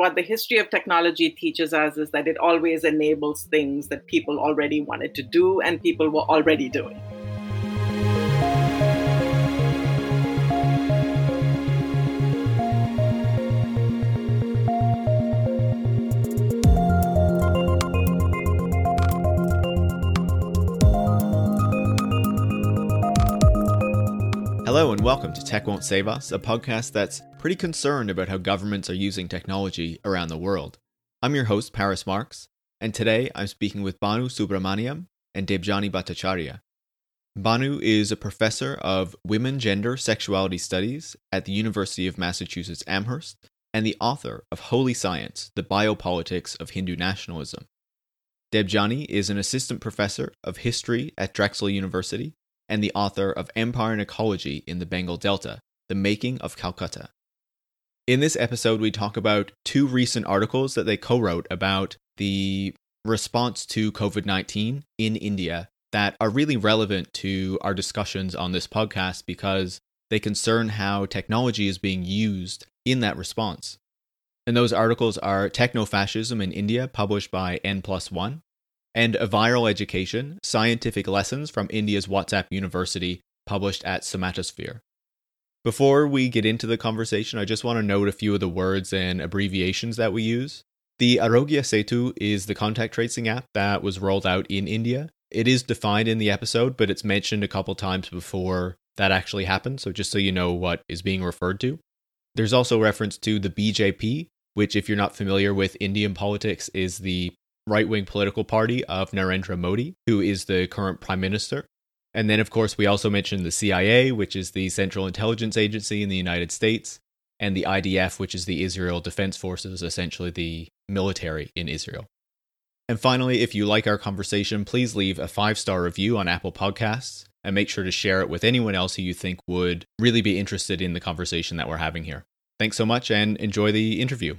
what the history of technology teaches us is that it always enables things that people already wanted to do and people were already doing. Hello and welcome to Tech Won't Save Us, a podcast that's pretty concerned about how governments are using technology around the world. I'm your host, Paris Marks, and today I'm speaking with Banu Subramaniam and Debjani Bhattacharya. Banu is a professor of women, gender, sexuality studies at the University of Massachusetts Amherst and the author of Holy Science The Biopolitics of Hindu Nationalism. Debjani is an assistant professor of history at Drexel University and the author of Empire and Ecology in the Bengal Delta The Making of Calcutta. In this episode, we talk about two recent articles that they co wrote about the response to COVID 19 in India that are really relevant to our discussions on this podcast because they concern how technology is being used in that response. And those articles are Technofascism in India, published by N plus one, and A Viral Education Scientific Lessons from India's WhatsApp University, published at Somatosphere. Before we get into the conversation, I just want to note a few of the words and abbreviations that we use. The Aarogya Setu is the contact tracing app that was rolled out in India. It is defined in the episode, but it's mentioned a couple times before that actually happened, so just so you know what is being referred to. There's also reference to the BJP, which, if you're not familiar with Indian politics, is the right wing political party of Narendra Modi, who is the current prime minister. And then, of course, we also mentioned the CIA, which is the Central Intelligence Agency in the United States, and the IDF, which is the Israel Defense Forces, essentially the military in Israel. And finally, if you like our conversation, please leave a five star review on Apple Podcasts and make sure to share it with anyone else who you think would really be interested in the conversation that we're having here. Thanks so much and enjoy the interview.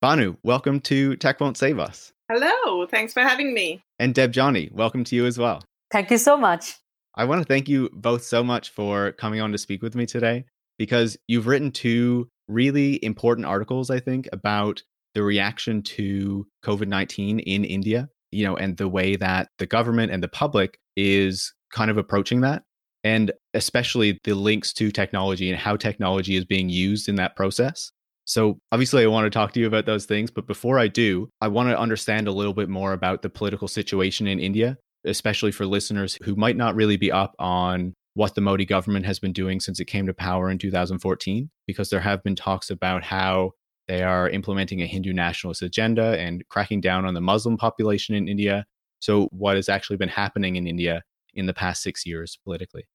Banu, welcome to Tech Won't Save Us. Hello, thanks for having me. And Debjani, welcome to you as well. Thank you so much. I want to thank you both so much for coming on to speak with me today because you've written two really important articles, I think, about the reaction to COVID 19 in India, you know, and the way that the government and the public is kind of approaching that. And especially the links to technology and how technology is being used in that process. So, obviously, I want to talk to you about those things. But before I do, I want to understand a little bit more about the political situation in India, especially for listeners who might not really be up on what the Modi government has been doing since it came to power in 2014, because there have been talks about how they are implementing a Hindu nationalist agenda and cracking down on the Muslim population in India. So, what has actually been happening in India in the past six years politically?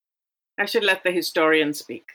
I should let the historian speak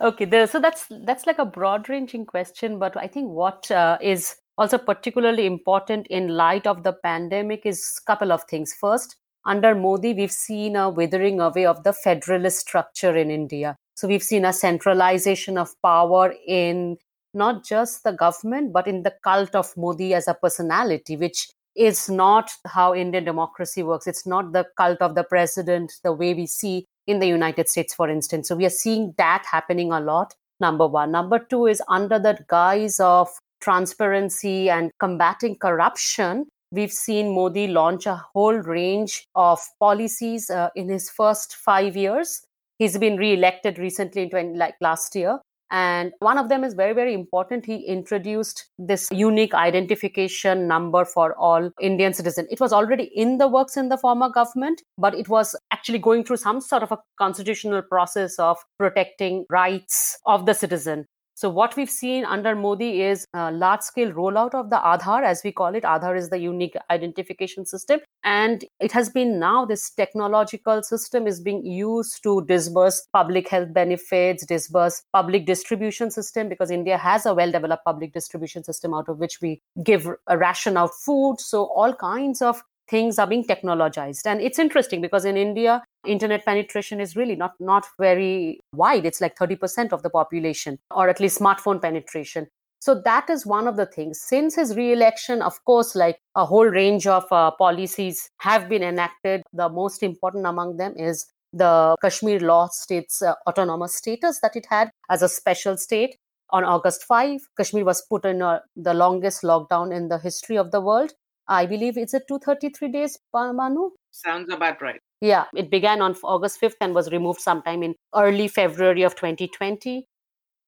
okay, so that's that's like a broad ranging question but i think what uh, is also particularly important in light of the pandemic is a couple of things. First under modi we've seen a withering away of the federalist structure in india. So we've seen a centralization of power in not just the government but in the cult of modi as a personality which is not how Indian democracy works. It's not the cult of the president, the way we see in the United States, for instance. So we are seeing that happening a lot. Number one. Number two is under the guise of transparency and combating corruption. We've seen Modi launch a whole range of policies uh, in his first five years. He's been re-elected recently, in 20, like last year, and one of them is very, very important. He introduced this unique identification number for all Indian citizens. It was already in the works in the former government, but it was actually going through some sort of a constitutional process of protecting rights of the citizen. So what we've seen under Modi is a large scale rollout of the Aadhaar, as we call it. Aadhaar is the unique identification system. And it has been now this technological system is being used to disburse public health benefits, disburse public distribution system, because India has a well developed public distribution system out of which we give a ration out food. So all kinds of things are being technologized. And it's interesting because in india internet penetration is really not not very wide. It's like 30% of the population or at least smartphone penetration. So that is one of the things. Since his re-election of course like a whole range of uh, policies have been enacted. The most important among them is the kashmir law state's uh, autonomous status that it had as a special state on August 5. Kashmir was put in a, the longest lockdown in the history of the world. I believe it's a 233 days, Banu. Sounds about right. Yeah, it began on August 5th and was removed sometime in early February of 2020.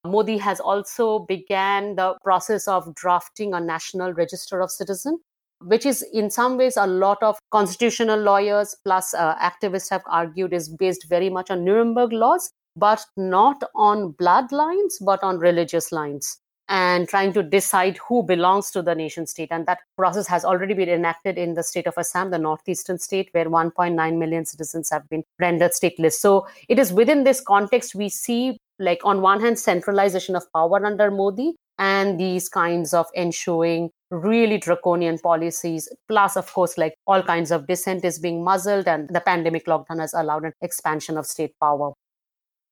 Modi has also began the process of drafting a national register of citizen, which is in some ways a lot of constitutional lawyers plus uh, activists have argued is based very much on Nuremberg laws, but not on bloodlines, but on religious lines and trying to decide who belongs to the nation state. And that process has already been enacted in the state of Assam, the northeastern state, where 1.9 million citizens have been rendered stateless. So it is within this context we see, like, on one hand, centralization of power under Modi and these kinds of ensuring really draconian policies plus of course like all kinds of dissent is being muzzled and the pandemic lockdown has allowed an expansion of state power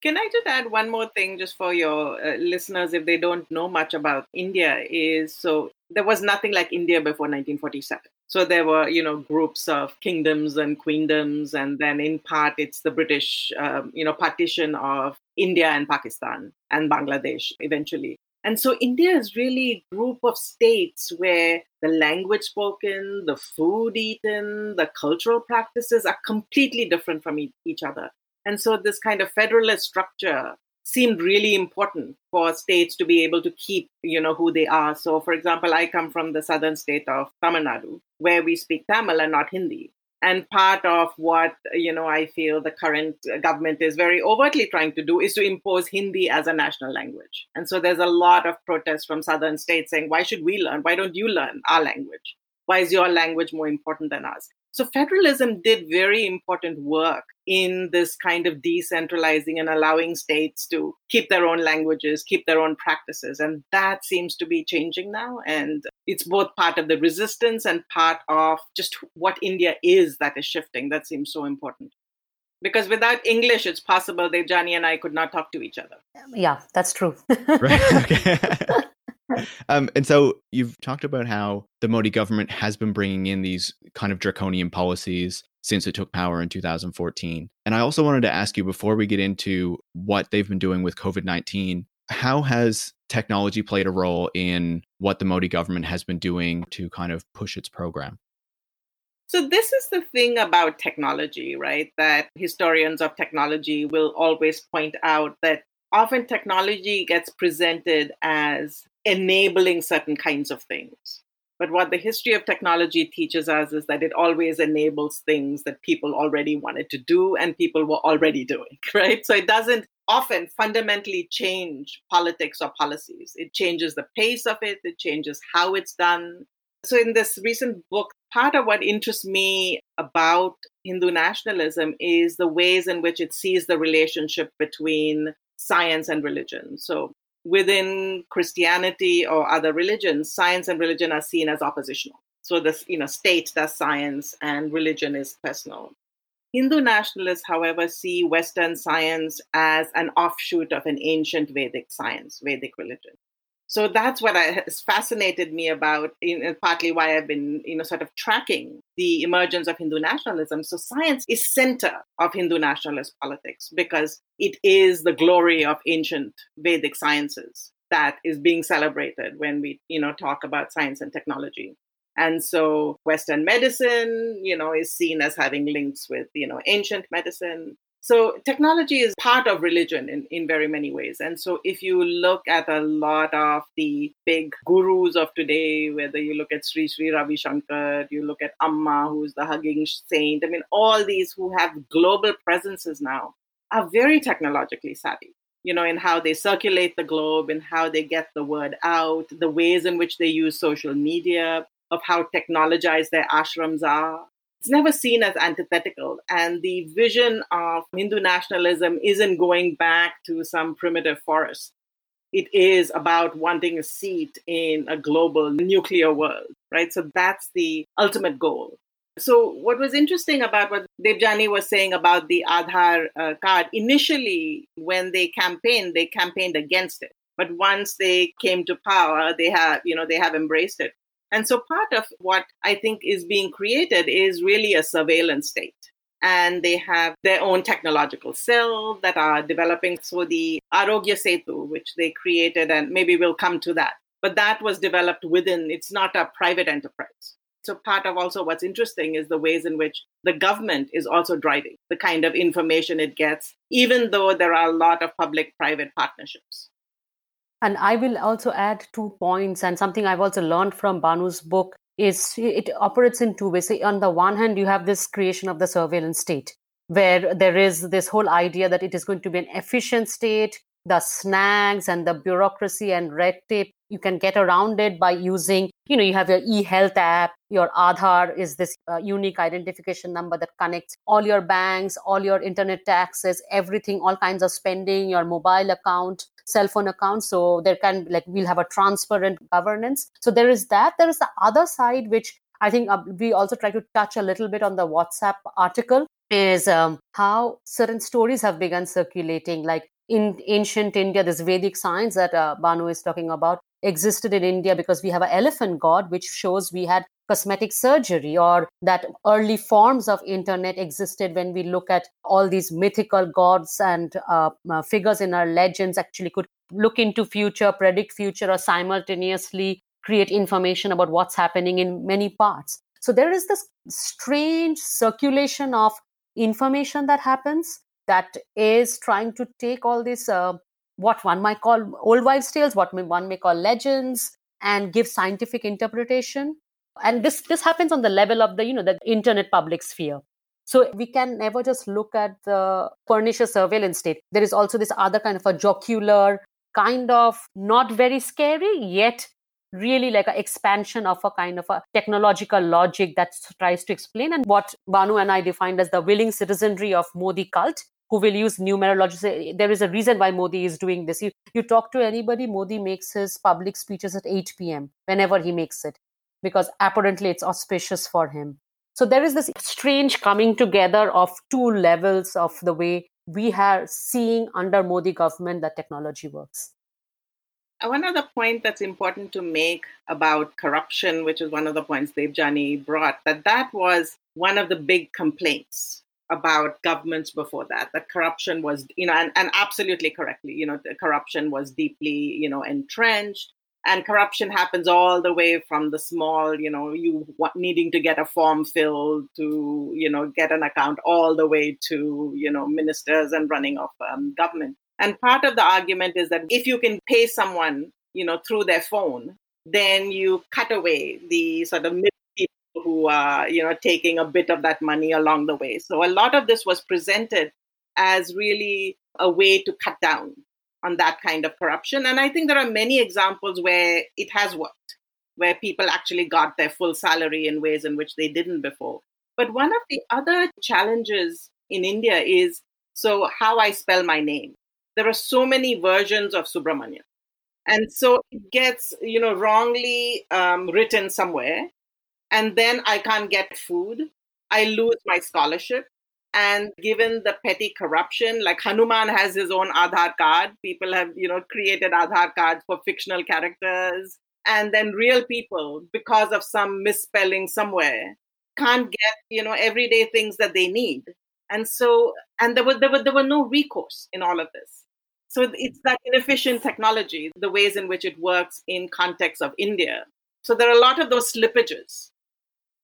can I just add one more thing, just for your uh, listeners, if they don't know much about India? Is so there was nothing like India before 1947. So there were, you know, groups of kingdoms and queendoms, and then in part it's the British, um, you know, partition of India and Pakistan and Bangladesh eventually. And so India is really a group of states where the language spoken, the food eaten, the cultural practices are completely different from each other. And so this kind of federalist structure seemed really important for states to be able to keep, you know, who they are. So, for example, I come from the southern state of Tamil Nadu, where we speak Tamil and not Hindi. And part of what, you know, I feel the current government is very overtly trying to do is to impose Hindi as a national language. And so there's a lot of protest from southern states saying, why should we learn? Why don't you learn our language? Why is your language more important than ours? So federalism did very important work in this kind of decentralizing and allowing states to keep their own languages, keep their own practices. And that seems to be changing now. And it's both part of the resistance and part of just what India is that is shifting. That seems so important. Because without English, it's possible that Debjani and I could not talk to each other. Yeah, that's true. right. Okay. um, and so you've talked about how the Modi government has been bringing in these kind of draconian policies since it took power in 2014. And I also wanted to ask you before we get into what they've been doing with COVID 19, how has technology played a role in what the Modi government has been doing to kind of push its program? So, this is the thing about technology, right? That historians of technology will always point out that often technology gets presented as enabling certain kinds of things. But what the history of technology teaches us is that it always enables things that people already wanted to do and people were already doing, right? So it doesn't often fundamentally change politics or policies. It changes the pace of it, it changes how it's done. So, in this recent book, part of what interests me about Hindu nationalism is the ways in which it sees the relationship between science and religion. So, within Christianity or other religions, science and religion are seen as oppositional. So the you know state does science and religion is personal. Hindu nationalists, however, see Western science as an offshoot of an ancient Vedic science, Vedic religion. So that's what has fascinated me about, in, partly why I've been, you know, sort of tracking the emergence of Hindu nationalism. So science is center of Hindu nationalist politics because it is the glory of ancient Vedic sciences that is being celebrated when we, you know, talk about science and technology. And so Western medicine, you know, is seen as having links with, you know, ancient medicine. So technology is part of religion in, in very many ways. And so if you look at a lot of the big gurus of today, whether you look at Sri Sri Ravi Shankar, you look at Amma, who's the hugging saint, I mean, all these who have global presences now are very technologically savvy you know, in how they circulate the globe, in how they get the word out, the ways in which they use social media, of how technologized their ashrams are it's never seen as antithetical. And the vision of Hindu nationalism isn't going back to some primitive forest. It is about wanting a seat in a global nuclear world, right? So that's the ultimate goal. So, what was interesting about what Debjani was saying about the Aadhaar uh, card, initially, when they campaigned, they campaigned against it. But once they came to power, they have, you know, they have embraced it. And so part of what I think is being created is really a surveillance state. and they have their own technological cell that are developing. So the Aarogya Setu, which they created, and maybe we'll come to that, but that was developed within, it's not a private enterprise. So part of also what's interesting is the ways in which the government is also driving the kind of information it gets, even though there are a lot of public private partnerships. And I will also add two points and something I've also learned from Banu's book is it operates in two ways. on the one hand, you have this creation of the surveillance state, where there is this whole idea that it is going to be an efficient state. The snags and the bureaucracy and red tape, you can get around it by using, you know, you have your e-health app, your Aadhaar is this uh, unique identification number that connects all your banks, all your internet taxes, everything, all kinds of spending, your mobile account cell phone accounts so there can like we'll have a transparent governance. So there is that. There is the other side which i think uh, we also try to touch a little bit on the whatsapp article is um, how certain stories have begun circulating. Like in ancient india this vedic science that uh, banu is talking about existed in india because we have an elephant god which shows we had cosmetic surgery or that early forms of internet existed when we look at all these mythical gods and uh, uh, figures in our legends actually could look into future predict future or simultaneously create information about what's happening in many parts. So there is this strange circulation of information that happens that is trying to take all this uh, what one might call old wives tales what one may call legends and give scientific interpretation and this this happens on the level of the you know the internet public sphere. So we can never just look at the pernicious surveillance state. There is also this other kind of a jocular kind of not very scary yet really like an expansion of a kind of a technological logic that tries to explain. And what banu and i defined as the willing citizenry of modi cult who will use numerology there is a reason why modi is doing this. You, you talk to anybody modi makes his public speeches at 8 p.m whenever he makes it because apparently it's auspicious for him. So there is this strange coming together of two levels of the way we are seeing under Modi government that technology works. Uh, one other point that's important to make about corruption, which is one of the points Debjani brought, that that was one of the big complaints about governments before that that corruption was you know and, and absolutely correctly you know the corruption was deeply you know entrenched and corruption happens all the way from the small you know you needing to get a form filled to you know get an account all the way to you know ministers and running of um, government. And part of the argument is that if you can pay someone you know through their phone then you cut away the sort of middle people who are you know taking a bit of that money along the way. So a lot of this was presented as really a way to cut down on that kind of corruption. And I think there are many examples where it has worked, where people actually got their full salary in ways in which they didn't before. But one of the other challenges in India is so how I spell my name. There are so many versions of Subramanian. And so it gets, you know, wrongly um, written somewhere. And then I can't get food. I lose my scholarship. And given the petty corruption, like Hanuman has his own Aadhaar card, people have, you know, created Aadhaar cards for fictional characters. And then real people, because of some misspelling somewhere, can't get, you know, everyday things that they need. And so, and there was, there were, there were no recourse in all of this. So it's that inefficient technology, the ways in which it works in context of India. So there are a lot of those slippages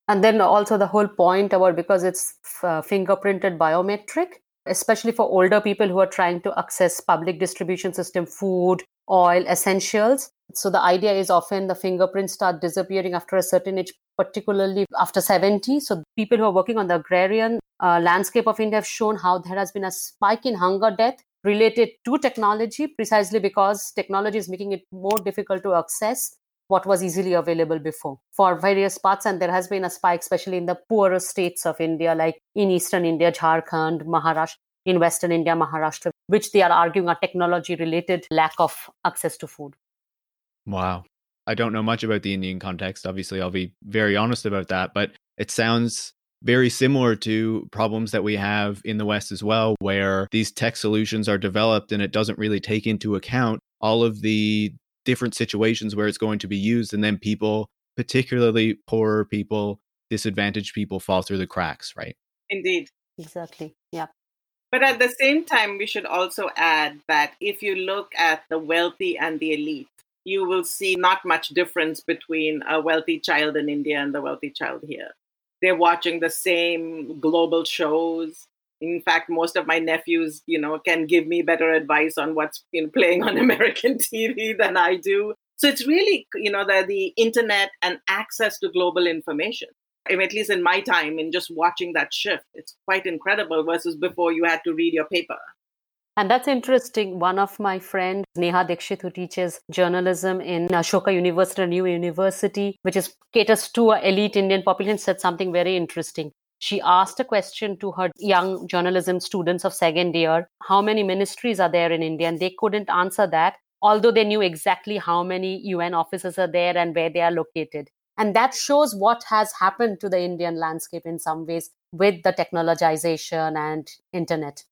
and then also the whole point about because it's uh, fingerprinted biometric especially for older people who are trying to access public distribution system food oil essentials. So the idea is often the fingerprints start disappearing after a certain age particularly after 70 so people who are working on the agrarian uh, landscape of india have shown how there has been a spike in hunger death related to technology precisely because technology is making it more difficult to access what was easily available before for various parts. And there has been a spike, especially in the poorer states of India, like in eastern India, Jharkhand, Maharashtra, in western India, Maharashtra, which they are arguing are technology related lack of access to food. Wow. I don't know much about the Indian context. Obviously, I'll be very honest about that, but it sounds very similar to problems that we have in the West as well, where these tech solutions are developed and it doesn't really take into account all of the different situations where it's going to be used and then people particularly poorer people disadvantaged people fall through the cracks right indeed exactly. Yeah. But at the same time, we should also add that if you look at the wealthy and the elite, you will see not much difference between a wealthy child in India and the wealthy child here. They're watching the same global shows. In fact, most of my nephews, you know, can give me better advice on what's you know, playing on American TV than I do. So it's really, you know, the, the internet and access to global information. I mean, at least in my time, in just watching that shift, it's quite incredible versus before you had to read your paper. And that's interesting. One of my friends, Neha Dixit, who teaches journalism in Ashoka University, a new university, which is caters to a elite Indian population, said something very interesting. She asked a question to her young journalism students of second year how many ministries are there in India? And they couldn't answer that, although they knew exactly how many UN offices are there and where they are located. And that shows what has happened to the Indian landscape in some ways with the technologization and internet.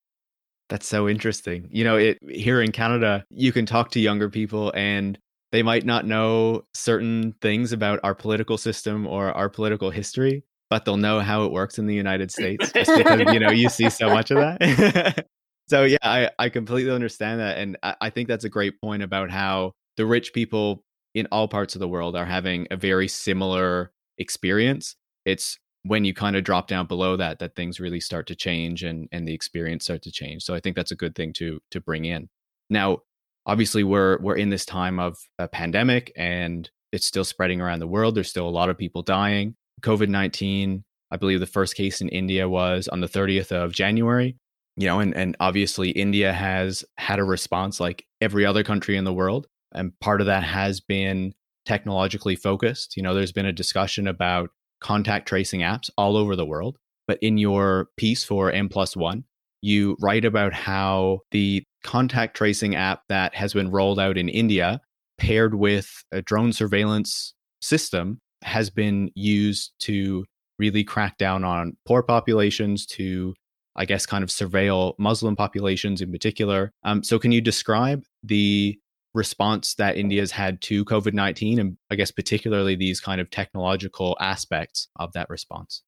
That's so interesting. You know, it here in Canada, you can talk to younger people and they might not know certain things about our political system or our political history, but they'll know how it works in the United States just because, you know, you see so much of that. so yeah, I, I completely understand that. And I, I think that's a great point about how the rich people in all parts of the world are having a very similar experience. It's when you kind of drop down below that that things really start to change and and the experience start to change. So I think that's a good thing to to bring in. Now, obviously we're we're in this time of a pandemic and it's still spreading around the world. There's still a lot of people dying. COVID-19, I believe the first case in India was on the 30th of January. You know, and and obviously India has had a response like every other country in the world and part of that has been technologically focused. You know, there's been a discussion about contact tracing apps all over the world. But in your piece for N plus one, you write about how the contact tracing app that has been rolled out in India, paired with a drone surveillance system, has been used to really crack down on poor populations, to, I guess, kind of surveil Muslim populations in particular. Um, so, can you describe the response that India's had to COVID 19, and I guess particularly these kind of technological aspects of that response?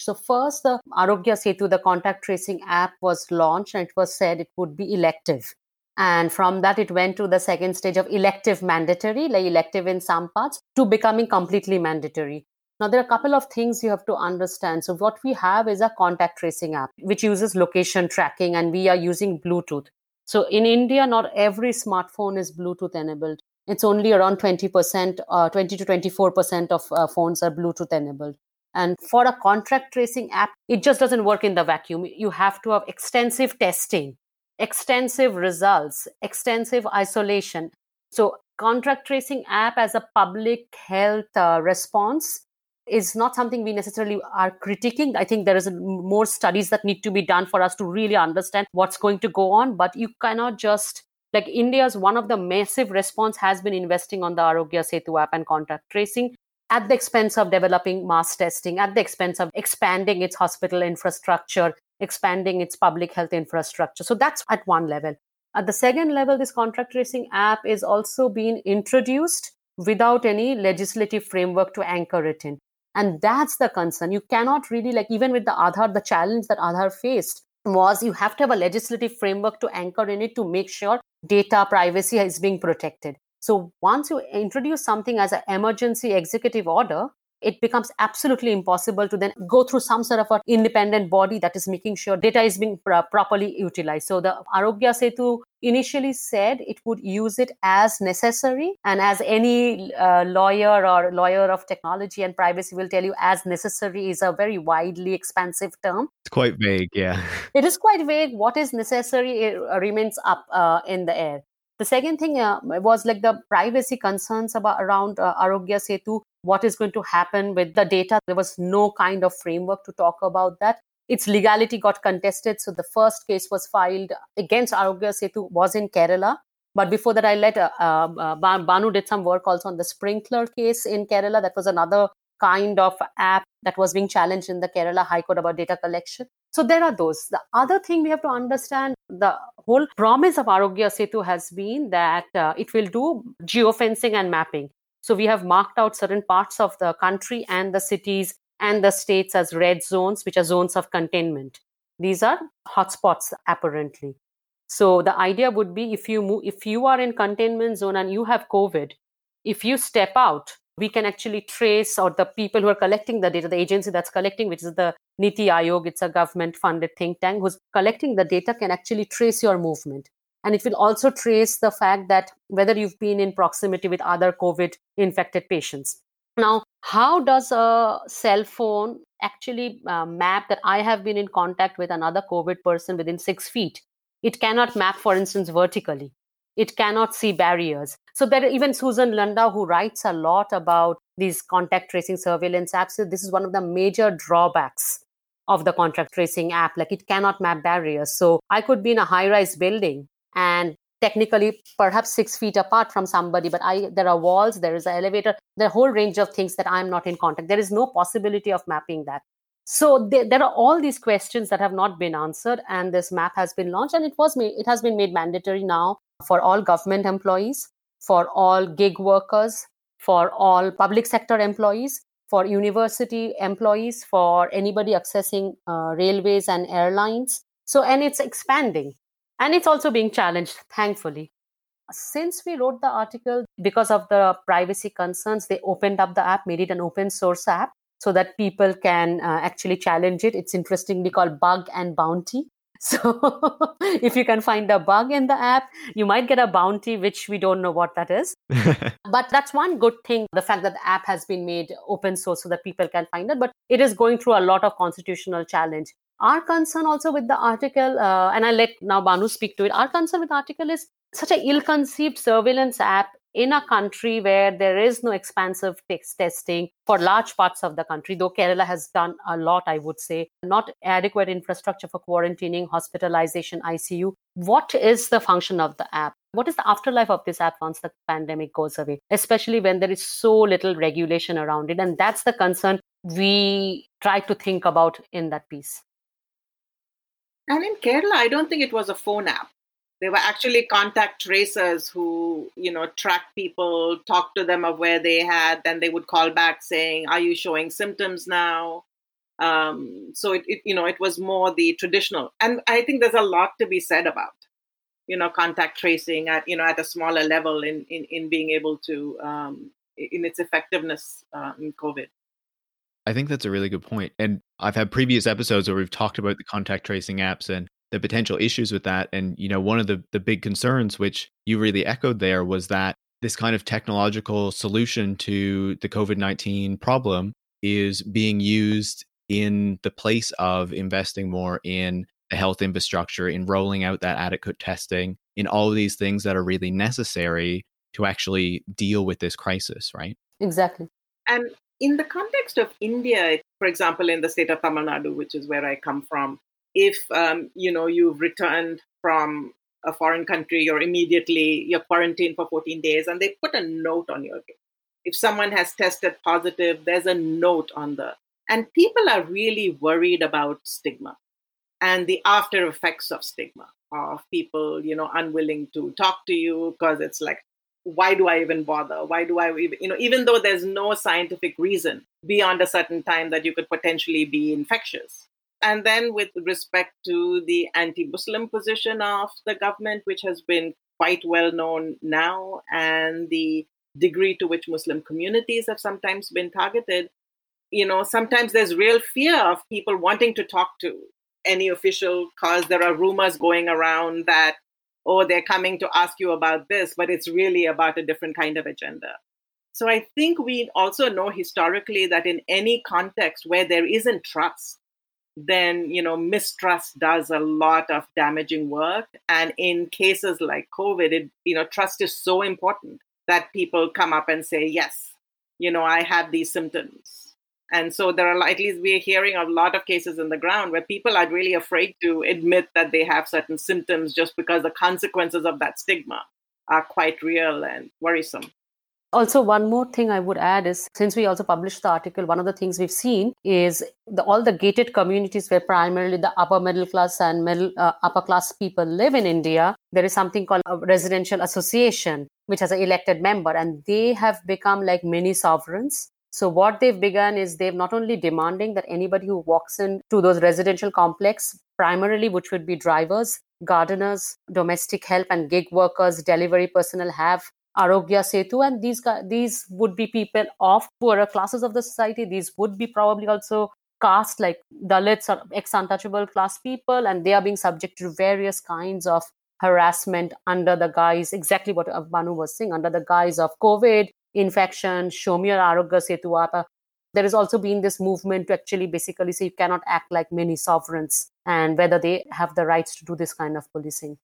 So, first, the Aarogya Setu, the contact tracing app, was launched and it was said it would be elective. And from that, it went to the second stage of elective mandatory, like elective in some parts, to becoming completely mandatory. Now, there are a couple of things you have to understand. So, what we have is a contact tracing app, which uses location tracking, and we are using Bluetooth. So in India, not every smartphone is Bluetooth enabled. It's only around 20%, uh, 20 to 24% of uh, phones are Bluetooth enabled. And for a contract tracing app, it just doesn't work in the vacuum. You have to have extensive testing, extensive results, extensive isolation. So, contract tracing app as a public health uh, response is not something we necessarily are critiquing. I think there is more studies that need to be done for us to really understand what's going to go on. But you cannot just like India's one of the massive response has been investing on the Aarogya Setu app and contact tracing at the expense of developing mass testing, at the expense of expanding its hospital infrastructure, expanding its public health infrastructure. So that's at one level. At the second level, this contract tracing app is also being introduced without any legislative framework to anchor it in. And that's the concern. You cannot really, like, even with the Aadhaar, the challenge that Aadhaar faced was you have to have a legislative framework to anchor in it to make sure data privacy is being protected. So once you introduce something as an emergency executive order, it becomes absolutely impossible to then go through some sort of an independent body that is making sure data is being pr- properly utilized. So the Aarogya Setu initially said it would use it as necessary, and as any uh, lawyer or lawyer of technology and privacy will tell you, as necessary is a very widely expansive term. It's quite vague, yeah. It is quite vague. What is necessary it remains up uh, in the air. The second thing uh, was like the privacy concerns about around uh, Aarogya Setu what is going to happen with the data. There was no kind of framework to talk about that. Its legality got contested. So the first case was filed against Aarogya Setu was in Kerala. But before that, I let uh, uh, Banu did some work also on the Sprinklr case in Kerala. That was another kind of app that was being challenged in the Kerala High Court about data collection. So there are those. The other thing we have to understand the whole promise of Aarogya Setu has been that uh, it will do geofencing and mapping. So we have marked out certain parts of the country and the cities and the states as red zones, which are zones of containment. these are hotspots apparently. So the idea would be if you move, if you are in containment zone and you have COVID, if you step out, we can actually trace or the people who are collecting the data, the agency that's collecting, which is the Niti Aayog, it's a government funded think tank who's collecting the data can actually trace your movement. And it will also trace the fact that whether you've been in proximity with other COVID infected patients. Now, how does a cell phone actually uh, map that I have been in contact with another COVID person within six feet? It cannot map, for instance, vertically. It cannot see barriers. So there, even Susan Landau, who writes a lot about these contact tracing surveillance apps, this is one of the major drawbacks of the contact tracing app. Like it cannot map barriers. So I could be in a high-rise building and technically perhaps six feet apart from somebody but i there are walls there is an elevator a whole range of things that i'm not in contact there is no possibility of mapping that so there, there, are all these questions that have not been answered and this map has been launched and it was made it has been made mandatory now for all government employees for all gig workers for all public sector employees for university employees for anybody accessing uh, railways and airlines so and it's expanding and it's also being challenged thankfully since we wrote the article because of the privacy concerns they opened up the app made it an open source app so that people can uh, actually challenge it. It's interestingly called Bug and Bounty. So if you can find a bug in the app, you might get a bounty, which we don't know what that is. but that's one good thing the fact that the app has been made open source so that people can find it. But it is going through a lot of constitutional challenge. Our concern also with the article, uh, and I'll let now Banu speak to it. Our concern with the article is such an ill-conceived surveillance app in a country where there is no expansive testing for large parts of the country, though Kerala has done a lot, I would say, not adequate infrastructure for quarantining, hospitalization, ICU. What is the function of the app? What is the afterlife of this app once the pandemic goes away, especially when there is so little regulation around it? And that's the concern we try to think about in that piece. And in Kerala, I don't think it was a phone app. They were actually contact tracers who, you know, track people, talk to them of where they had, then they would call back saying, "Are you showing symptoms now?" Um, so it, it, you know, it was more the traditional, and I think there's a lot to be said about, you know, contact tracing at you know at a smaller level in in, in being able to um, in its effectiveness uh, in COVID. I think that's a really good point. And I've had previous episodes where we've talked about the contact tracing apps and the potential issues with that. And, you know, one of the, the big concerns, which you really echoed there, was that this kind of technological solution to the COVID 19 problem is being used in the place of investing more in the health infrastructure, in rolling out that adequate testing, in all of these things that are really necessary to actually deal with this crisis, right? Exactly. And in the context of India, for example, in the state of Tamil Nadu, which is where I come from, if um, you know you've returned from a foreign country, you're immediately you're quarantined for 14 days, and they put a note on your. If someone has tested positive, there's a note on the and people are really worried about stigma and the after effects of stigma of people you know unwilling to talk to you because it's like why do i even bother why do i even you know even though there's no scientific reason beyond a certain time that you could potentially be infectious and then, with respect to the anti Muslim position of the government, which has been quite well known now, and the degree to which Muslim communities have sometimes been targeted, you know, sometimes there's real fear of people wanting to talk to any official because there are rumors going around that, oh, they're coming to ask you about this, but it's really about a different kind of agenda. So I think we also know historically that in any context where there isn't trust, then you know mistrust does a lot of damaging work. And in cases like covid it you know trust is so important that people come up and say yes you know i have these symptoms. And so there are at least we're hearing a lot of cases in the ground where people are really afraid to admit that they have certain symptoms just because the consequences of that stigma are quite real and worrisome also one more thing i would add is since we also published the article one of the things we've seen is the, all the gated communities where primarily the upper middle class and middle uh, upper class people live in india there is something called a residential association which has an elected member and they have become like mini sovereigns. So what they've begun is they've not only demanding that anybody who walks into those residential complex, primarily which would be drivers, gardeners, domestic help, and gig workers, delivery personnel have Aarogya Setu, and these these would be people of poorer classes of the society. These would be probably also caste like Dalits or ex-untouchable class people, and they are being subject to various kinds of harassment under the guise exactly what Banu was saying under the guise of COVID infection. Show me your Aarogya Setu app. There has also been this movement to actually basically say you cannot act like many sovereigns and whether they have the rights to do this kind of policing.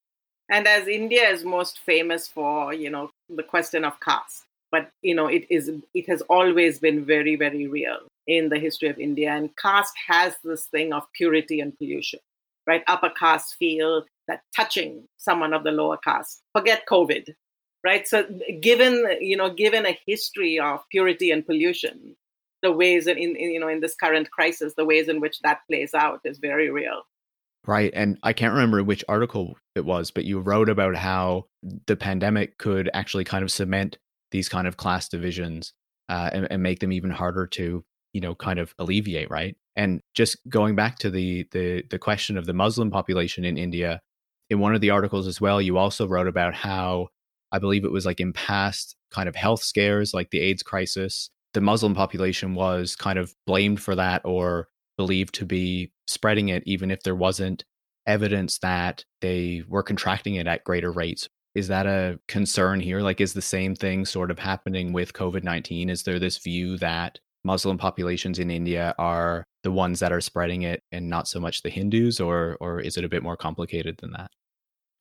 And as India is most famous for, you know, the question of caste, but you know, it is it has always been very, very real in the history of India. And caste has this thing of purity and pollution, right? Upper caste feel that touching someone of the lower caste, forget COVID, right? So given you know, given a history of purity and pollution, the ways in, in you know in this current crisis, the ways in which that plays out is very real. Right. And I can't remember which article it was, but you wrote about how the pandemic could actually kind of cement these kind of class divisions uh, and, and, make them even harder to, you know, kind of alleviate, right? And just going back to the the the question of the Muslim population in India, in one of the articles as well, you also wrote about how I believe it was like in past kind of health scares, like the AIDS crisis, the Muslim population was kind of blamed for that or believed to be spreading it, even if there wasn't evidence that they were contracting it at greater rates. Is that a concern here? Like, is the same thing sort of happening with COVID 19? Is there this view that Muslim populations in India are the ones that are spreading it and not so much the Hindus, or, or is it a bit more complicated than that?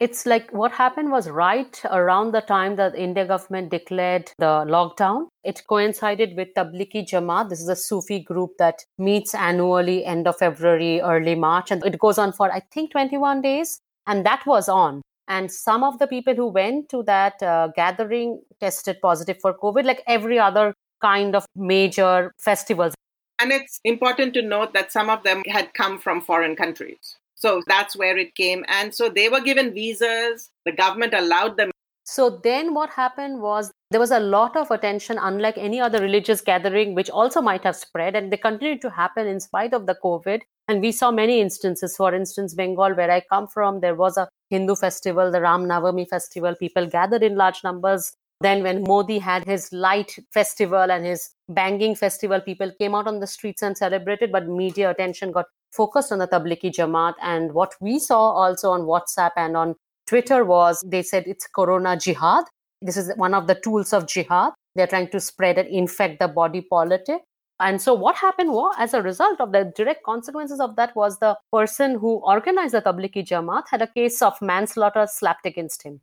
It's like what happened was right around the time that the India government declared the lockdown. It coincided with Tablighi Jamaat. This is a Sufi group that meets annually end of February, early March, and it goes on for I think 21 days. And that was on. And some of the people who went to that uh, gathering tested positive for COVID, like every other kind of major festivals. And it's important to note that some of them had come from foreign countries. So that's where it came. And so they were given visas, the government allowed them. So then what happened was there was a lot of attention, unlike any other religious gathering, which also might have spread, and they continued to happen in spite of the COVID. And we saw many instances. For instance, Bengal, where I come from, there was a Hindu festival, the Ram Navami festival. People gathered in large numbers. Then, when Modi had his light festival and his banging festival, people came out on the streets and celebrated, but media attention got focused on the Tablighi Jamaat. And what we saw also on WhatsApp and on Twitter was they said it's Corona jihad. This is one of the tools of jihad. They're trying to spread and infect the body politic. And so what happened was, as a result of the direct consequences of that was the person who organized the Tablighi Jamaat had a case of manslaughter slapped against him.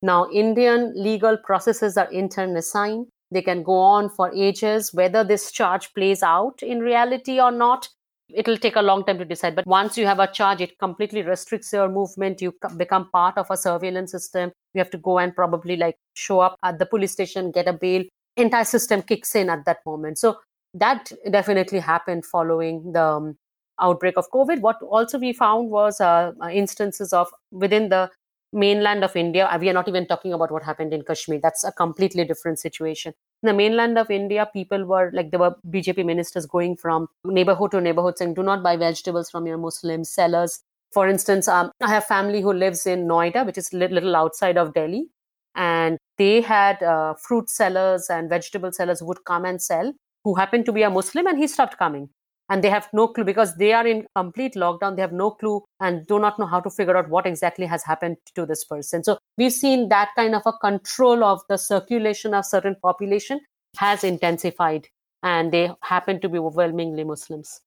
Now, Indian legal processes are internecine. They can go on for ages. Whether this charge plays out in reality or not it'll take a long time to decide but once you have a charge it completely restricts your movement. You become part of a surveillance system. You have to go and probably like show up at the police station get a bail. Entire system kicks in at that moment. So that definitely happened following the um, outbreak of covid. What also we found was uh, uh instances of within the mainland of india we are not even talking about what happened in kashmir. That's a completely different situation in the mainland of India, people were like there were BJP ministers going from neighborhood to neighborhood saying, "Do not buy vegetables from your Muslim sellers." For instance, um, I have family who lives in Noida, which is a little outside of Delhi, and they had uh, fruit sellers and vegetable sellers who would come and sell who happened to be a Muslim, and he stopped coming and they have no clue because they are in complete lockdown they have no clue and do not know how to figure out what exactly has happened to this person so we've seen that kind of a control of the circulation of certain population has intensified and they happen to be overwhelmingly muslims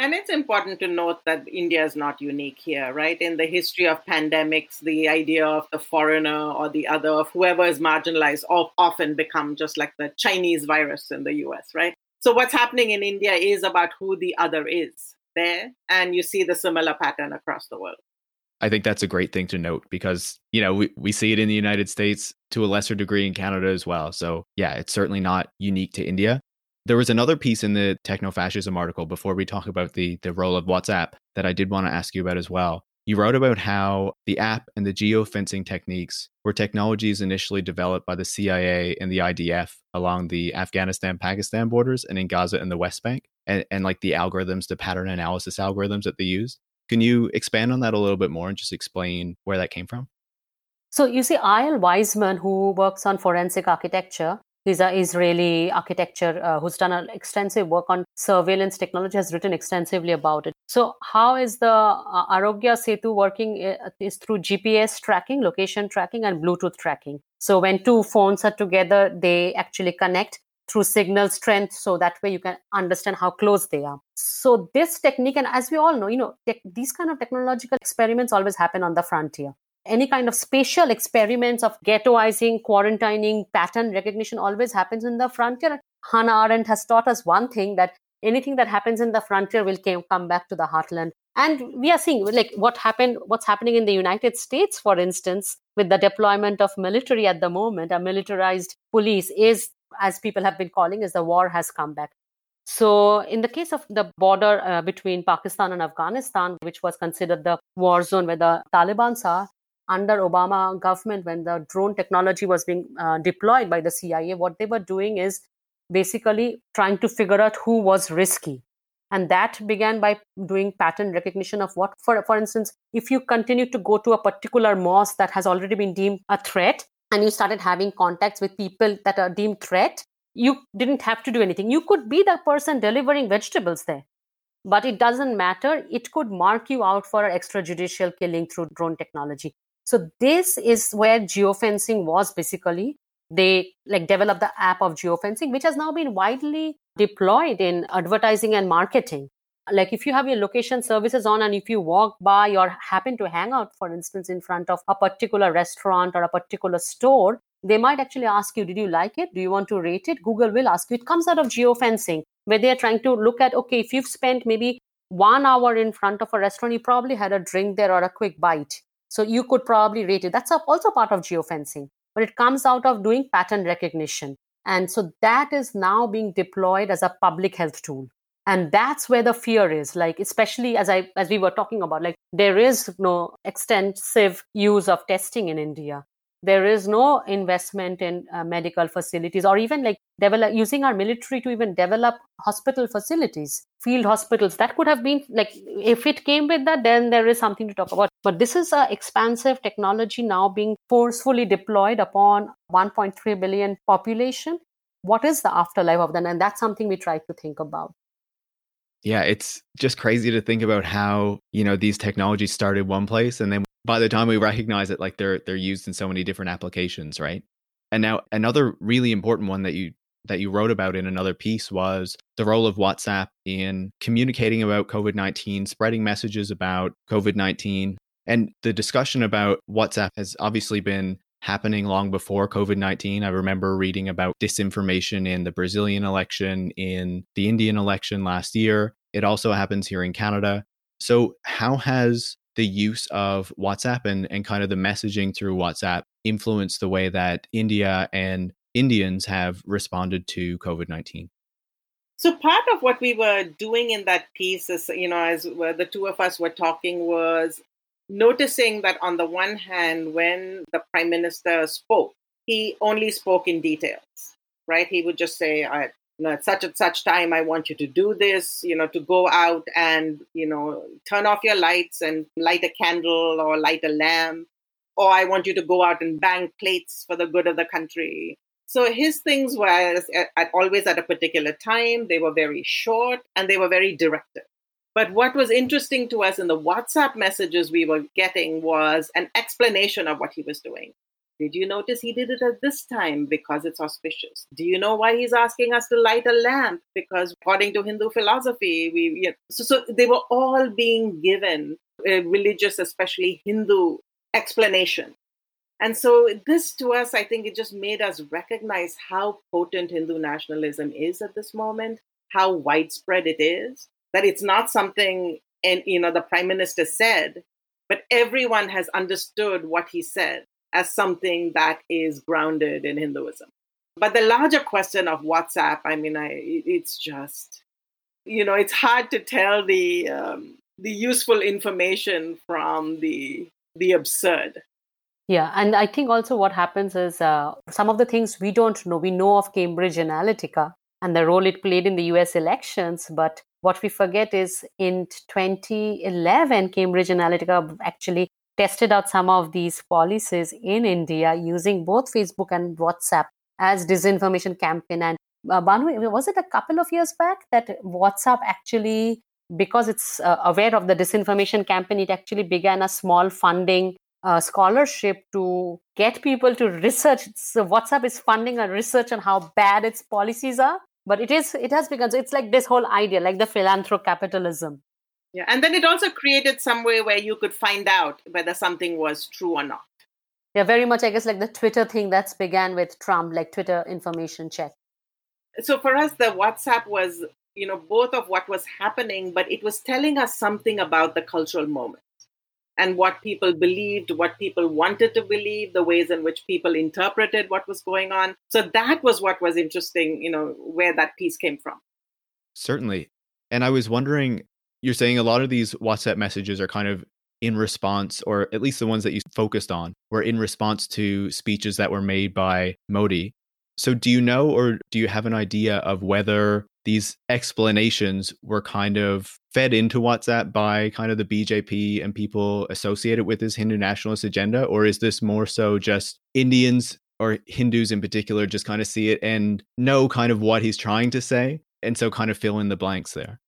and it's important to note that India is not unique here, right? In the history of pandemics, the idea of the foreigner or the other, of whoever is marginalized, often become just like the Chinese virus in the US, right? So what's happening in India is about who the other is there, and you see the similar pattern across the world. I think that's a great thing to note because, you know, we, we see it in the United States to a lesser degree in Canada as well. So, yeah, it's certainly not unique to India. There was another piece in the techno fascism article before we talk about the, the role of WhatsApp that I did want to ask you about as well. You wrote about how the app and the geofencing techniques were technologies initially developed by the CIA and the IDF along the Afghanistan Pakistan borders and in Gaza and the West Bank, and, and like the algorithms, the pattern analysis algorithms that they used. Can you expand on that a little bit more and just explain where that came from? So you see, Eyal Weizman, who works on forensic architecture, He's an Israeli architecture uh, who's done an extensive work on surveillance technology, has written extensively about it. So, how is the uh, Aarogya Setu working? Uh, is through GPS tracking, location tracking, and Bluetooth tracking. So, when two phones are together, they actually connect through signal strength so that way you can understand how close they are so this technique and as we all know you know te- these kind of technological experiments always happen on the frontier any kind of spatial experiments of ghettoizing, quarantining, pattern recognition always happens in the frontier. Hannah Arendt has taught us one thing that anything that happens in the frontier will come back to the heartland. And we are seeing like what happened, what's happening in the United States, for instance, with the deployment of military at the moment, a militarized police is, as people have been calling, is the war has come back. So, in the case of the border uh, between Pakistan and Afghanistan, which was considered the war zone where the Taliban are, under Obama government, when the drone technology was being uh, deployed by the CIA, what they were doing is basically trying to figure out who was risky. And that began by doing pattern recognition of what, for, for instance, if you continue to go to a particular mosque that has already been deemed a threat, and you started having contacts with people that are deemed threat, you didn't have to do anything. You could be the person delivering vegetables there but it doesn't matter. It could mark you out for extrajudicial killing through drone technology. So this is where geofencing was basically. They like developed the app of geofencing, which has now been widely deployed in advertising and marketing. Like if you have your location services on and if you walk by or happen to hang out, for instance, in front of a particular restaurant or a particular store, they might actually ask you, Did you like it? Do you want to rate it? Google will ask you. It comes out of geofencing, where they're trying to look at, okay, if you've spent maybe one hour in front of a restaurant, you probably had a drink there or a quick bite. So you could probably rate it. That's also part of geofencing, but it comes out of doing pattern recognition. And so that is now being deployed as a public health tool. And that's where the fear is, like especially as I as we were talking about, like there is no extensive use of testing in India there is no investment in uh, medical facilities or even like develop using our military to even develop hospital facilities field hospitals. That could have been like if it came with that then there is something to talk about. But this is a expansive technology now being forcefully deployed upon 1.3 billion population. What is the afterlife of that? And that's something we try to think about. Yeah it's just crazy to think about how you know these technologies started one place and then by the time we recognize it like they're they're used in so many different applications right and now another really important one that you that you wrote about in another piece was the role of WhatsApp in communicating about COVID 19, spreading messages about COVID 19. And the discussion about WhatsApp has obviously been happening long before COVID 19. I remember reading about disinformation in the Brazilian election, in the Indian election last year. It also happens here in Canada. So, how has the use of WhatsApp and, and kind of the messaging through WhatsApp influence the way that India and Indians have responded to COVID 19? So, part of what we were doing in that piece is, you know, as the two of us were talking, was noticing that on the one hand, when the prime minister spoke, he only spoke in details, right? He would just say, you know, at such and such time, I want you to do this, you know, to go out and, you know, turn off your lights and light a candle or light a lamp. Or I want you to go out and bang plates for the good of the country. So his things were at, always at a particular time. They were very short and they were very directed. But what was interesting to us in the WhatsApp messages we were getting was an explanation of what he was doing. Did you notice he did it at this time because it's auspicious? Do you know why he's asking us to light a lamp? Because according to Hindu philosophy, we you know, so, so they were all being given a religious, especially Hindu explanation. And so this to us, I think it just made us recognize how potent Hindu nationalism is at this moment, how widespread it is, that it's not something and you know the prime minister said, but everyone has understood what he said as something that is grounded in Hinduism. But the larger question of WhatsApp, I mean, I, it's just, you know, it's hard to tell the um, the useful information from the the absurd. Yeah, and I think also what happens is uh, some of the things we don't know. We know of Cambridge Analytica and the role it played in the US elections, but what we forget is in 2011, Cambridge Analytica actually tested out some of these policies in India using both Facebook and WhatsApp as disinformation campaign. And uh, Banu, was it a couple of years back that WhatsApp actually, because it's uh, aware of the disinformation campaign, it actually began a small funding uh, scholarship to get people to research. So WhatsApp is funding a research on how bad its policies are but it is it has begun so it's like this whole idea like the philanthrocapitalism yeah and then it also created some way where you could find out whether something was true or not yeah very much i guess like the twitter thing that's began with trump like twitter information check so for us the whatsapp was you know both of what was happening but it was telling us something about the cultural moment and what people believed, what people wanted to believe, the ways in which people interpreted what was going on. So that was what was interesting, you know, where that piece came from. Certainly. And I was wondering, you're saying a lot of these WhatsApp messages are kind of in response, or at least the ones that you focused on, were in response to speeches that were made by Modi. So, do you know or do you have an idea of whether these explanations were kind of fed into WhatsApp by kind of the BJP and people associated with this Hindu nationalist agenda? Or is this more so just Indians or Hindus in particular just kind of see it and know kind of what he's trying to say? And so kind of fill in the blanks there.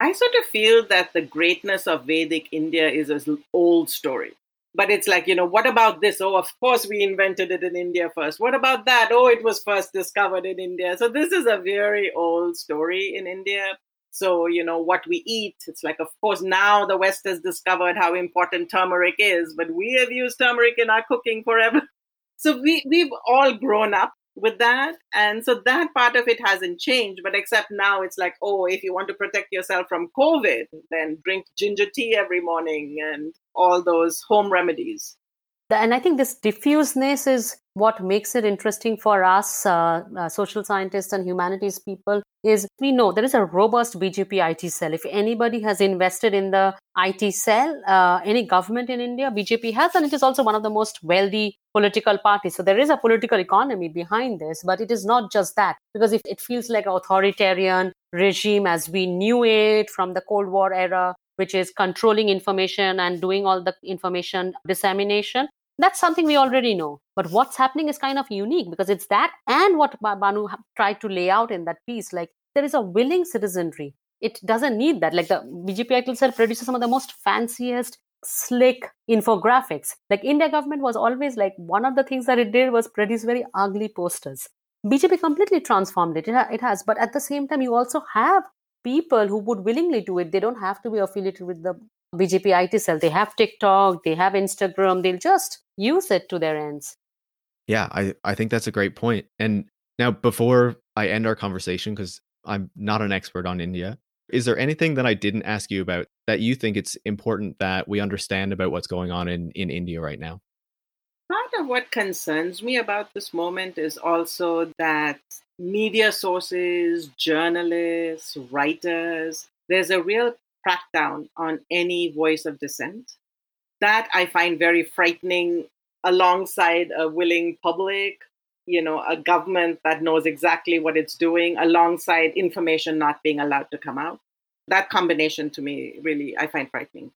I sort of feel that the greatness of Vedic India is an old story. But it's like you know what about this? Oh of course we invented it in india first. What about that? Oh it was first discovered in india. So this is a very old story in india. So you know what we eat it's like of course now the west has discovered how important turmeric is but we have used turmeric in our cooking forever. So we we've all grown up with that. And so that part of it hasn't changed, but except now it's like, oh, if you want to protect yourself from COVID, then drink ginger tea every morning and all those home remedies. And I think this diffuseness is what makes it interesting for us, uh, uh, social scientists and humanities people, is we know there is a robust BJP IT cell. If anybody has invested in the IT cell, uh, any government in India, BJP has, and it is also one of the most wealthy political parties. So there is a political economy behind this, but it is not just that, because if it feels like an authoritarian regime as we knew it from the Cold War era, which is controlling information and doing all the information dissemination, that's something we already know. But what's happening is kind of unique because it's that and what Banu tried to lay out in that piece. Like there is a willing citizenry. It doesn't need that. Like the BJP itself produces some of the most fanciest, slick infographics. Like India government was always like one of the things that it did was produce very ugly posters. BJP completely transformed it. It, it has. But at the same time, you also have people who would willingly do it. They don't have to be affiliated with the BJP IT cell. They have TikTok, they have Instagram. They'll just use it to their ends. Yeah, I, I think that's a great point. And now, before I end our conversation, because I'm not an expert on India, is there anything that I didn't ask you about that you think it's important that we understand about what's going on in, in India right now? Part of what concerns me about this moment is also that media sources, journalists, writers, there's a real crackdown on any voice of dissent. That I find very frightening alongside a willing public, you know, a government that knows exactly what it's doing, alongside information not being allowed to come out. That combination to me really I find frightening.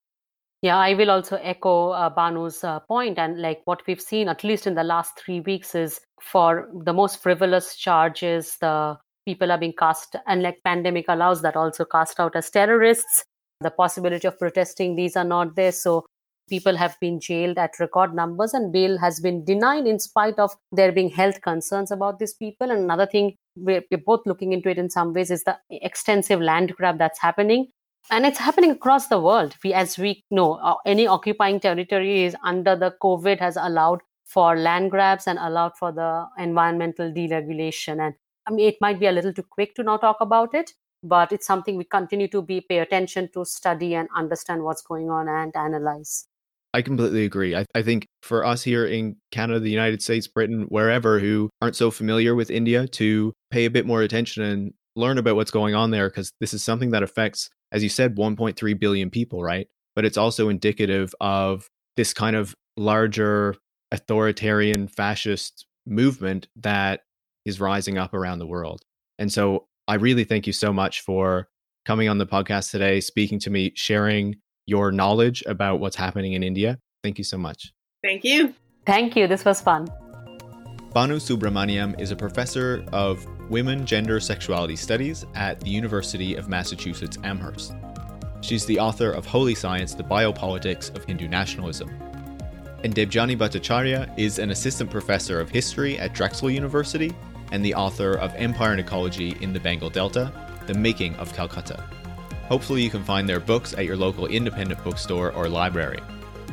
Yeah, I will also echo uh, Banu's uh, point, and like what we've seen, at least in the last three weeks, is for the most frivolous charges, the people are being cast, and like pandemic allows that also cast out as terrorists. The possibility of protesting, these are not there. So people have been jailed at record numbers and bail has been denied in spite of there being health concerns about these people and another thing we're, we're, both looking into it in some ways is the extensive land grab that's happening and it's happening across the world. We as we know uh, any occupying territory is under the covid has allowed for land grabs and allowed for the environmental deregulation. And i mean it might be a little too quick to now talk about it but it's something we continue to be pay attention to study and understand what's going on and analyze. I completely agree. I, I, think for us here in Canada, the United States, Britain, wherever who aren't so familiar with India to pay a bit more attention and learn about what's going on there because this is something that affects as you said, 1.3 billion people, right? But it's also indicative of this kind of larger authoritarian fascist movement that is rising up around the world. And so I really thank you so much for coming on the podcast today, speaking to me, sharing your knowledge about what's happening in India. Thank you so much. Thank you. Thank you. This was fun. Banu Subramaniam is a professor of women, gender, sexuality studies at the University of Massachusetts Amherst. She's the author of Holy Science The Biopolitics of Hindu Nationalism. And Debjani Bhattacharya is an assistant professor of history at Drexel University and the author of Empire and Ecology in the Bengal Delta The Making of Calcutta. Hopefully, you can find their books at your local independent bookstore or library.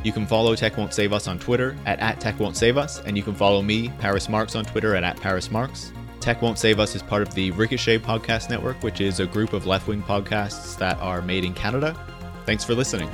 You can follow Tech Won't Save Us on Twitter at, at Tech Won't Save Us, and you can follow me, Paris Marks, on Twitter at, at Paris Marks. Tech Won't Save Us is part of the Ricochet Podcast Network, which is a group of left wing podcasts that are made in Canada. Thanks for listening.